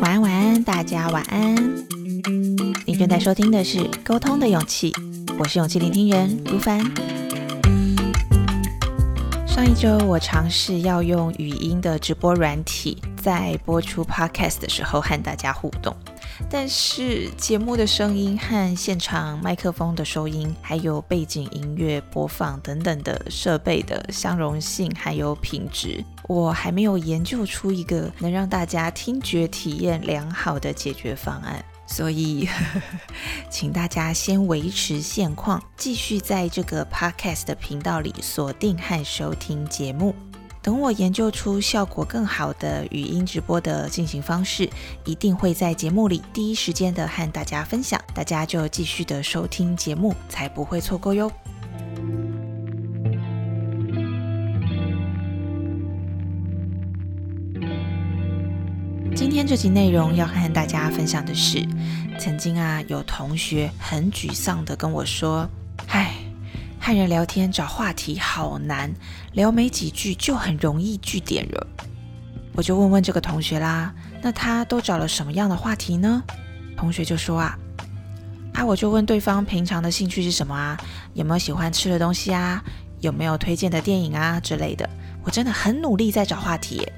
晚安，晚安，大家晚安。你正在收听的是《沟通的勇气》，我是勇气聆听人如凡。上一周，我尝试要用语音的直播软体，在播出 Podcast 的时候和大家互动。但是节目的声音和现场麦克风的收音，还有背景音乐播放等等的设备的相容性还有品质，我还没有研究出一个能让大家听觉体验良好的解决方案。所以呵呵，请大家先维持现况，继续在这个 podcast 的频道里锁定和收听节目。等我研究出效果更好的语音直播的进行方式，一定会在节目里第一时间的和大家分享。大家就继续的收听节目，才不会错过哟。今天这集内容要和大家分享的是，曾经啊有同学很沮丧的跟我说：“。”和人聊天找话题好难，聊没几句就很容易据点了。我就问问这个同学啦，那他都找了什么样的话题呢？同学就说啊，啊我就问对方平常的兴趣是什么啊，有没有喜欢吃的东西啊，有没有推荐的电影啊之类的。我真的很努力在找话题。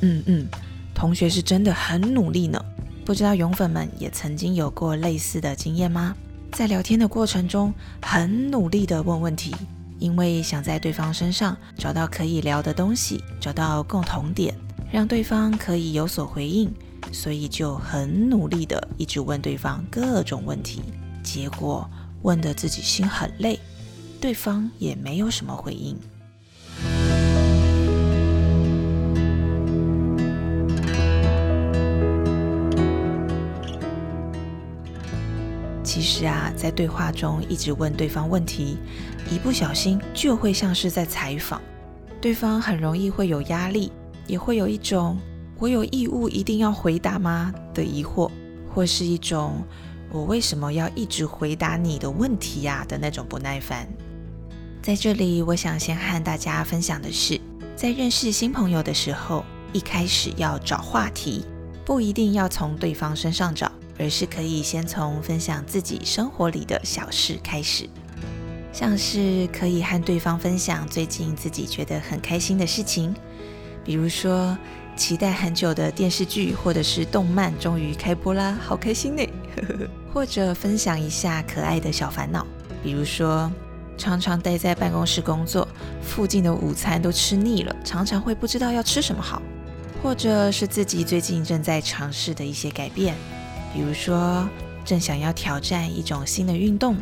嗯嗯，同学是真的很努力呢。不知道勇粉们也曾经有过类似的经验吗？在聊天的过程中，很努力的问问题，因为想在对方身上找到可以聊的东西，找到共同点，让对方可以有所回应，所以就很努力的一直问对方各种问题。结果问的自己心很累，对方也没有什么回应。实啊，在对话中一直问对方问题，一不小心就会像是在采访对方，很容易会有压力，也会有一种“我有义务一定要回答吗”的疑惑，或是一种“我为什么要一直回答你的问题呀”的那种不耐烦。在这里，我想先和大家分享的是，在认识新朋友的时候，一开始要找话题，不一定要从对方身上找。而是可以先从分享自己生活里的小事开始，像是可以和对方分享最近自己觉得很开心的事情，比如说期待很久的电视剧或者是动漫终于开播啦，好开心呢！或者分享一下可爱的小烦恼，比如说常常待在办公室工作，附近的午餐都吃腻了，常常会不知道要吃什么好，或者是自己最近正在尝试的一些改变。比如说，正想要挑战一种新的运动，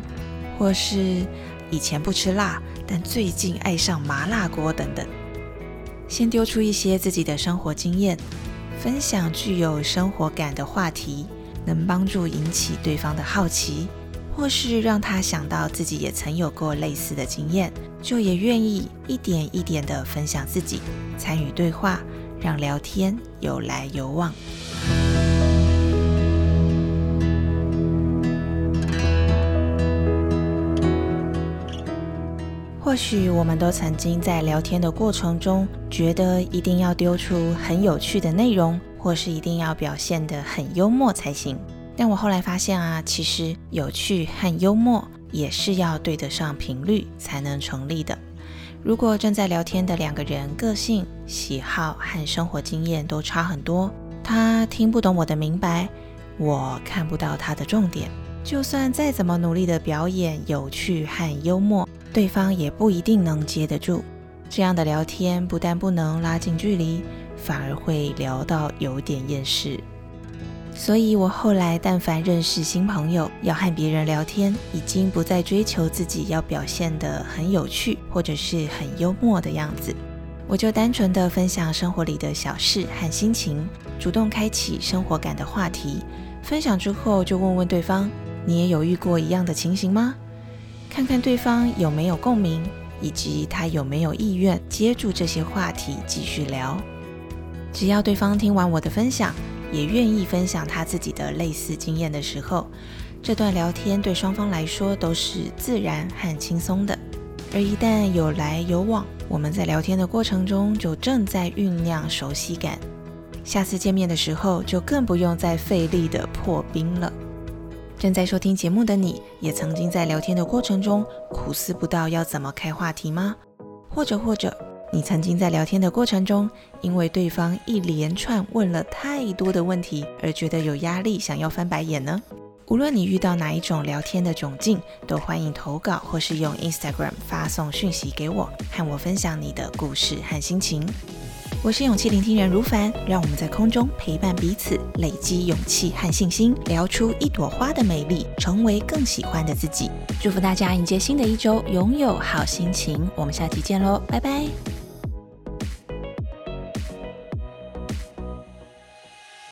或是以前不吃辣，但最近爱上麻辣锅等等。先丢出一些自己的生活经验，分享具有生活感的话题，能帮助引起对方的好奇，或是让他想到自己也曾有过类似的经验，就也愿意一点一点的分享自己，参与对话，让聊天有来有往。或许我们都曾经在聊天的过程中，觉得一定要丢出很有趣的内容，或是一定要表现得很幽默才行。但我后来发现啊，其实有趣和幽默也是要对得上频率才能成立的。如果正在聊天的两个人个性、喜好和生活经验都差很多，他听不懂我的明白，我看不到他的重点，就算再怎么努力的表演有趣和幽默。对方也不一定能接得住，这样的聊天不但不能拉近距离，反而会聊到有点厌世。所以我后来但凡认识新朋友，要和别人聊天，已经不再追求自己要表现得很有趣或者是很幽默的样子，我就单纯的分享生活里的小事和心情，主动开启生活感的话题。分享之后就问问对方：你也有遇过一样的情形吗？看看对方有没有共鸣，以及他有没有意愿接住这些话题继续聊。只要对方听完我的分享，也愿意分享他自己的类似经验的时候，这段聊天对双方来说都是自然和轻松的。而一旦有来有往，我们在聊天的过程中就正在酝酿熟悉感。下次见面的时候，就更不用再费力的破冰了。正在收听节目的你，也曾经在聊天的过程中苦思不到要怎么开话题吗？或者或者，你曾经在聊天的过程中，因为对方一连串问了太多的问题而觉得有压力，想要翻白眼呢？无论你遇到哪一种聊天的窘境，都欢迎投稿或是用 Instagram 发送讯息给我，和我分享你的故事和心情。我是勇气聆听人如凡，让我们在空中陪伴彼此，累积勇气和信心，聊出一朵花的美丽，成为更喜欢的自己。祝福大家迎接新的一周，拥有好心情。我们下期见喽，拜拜。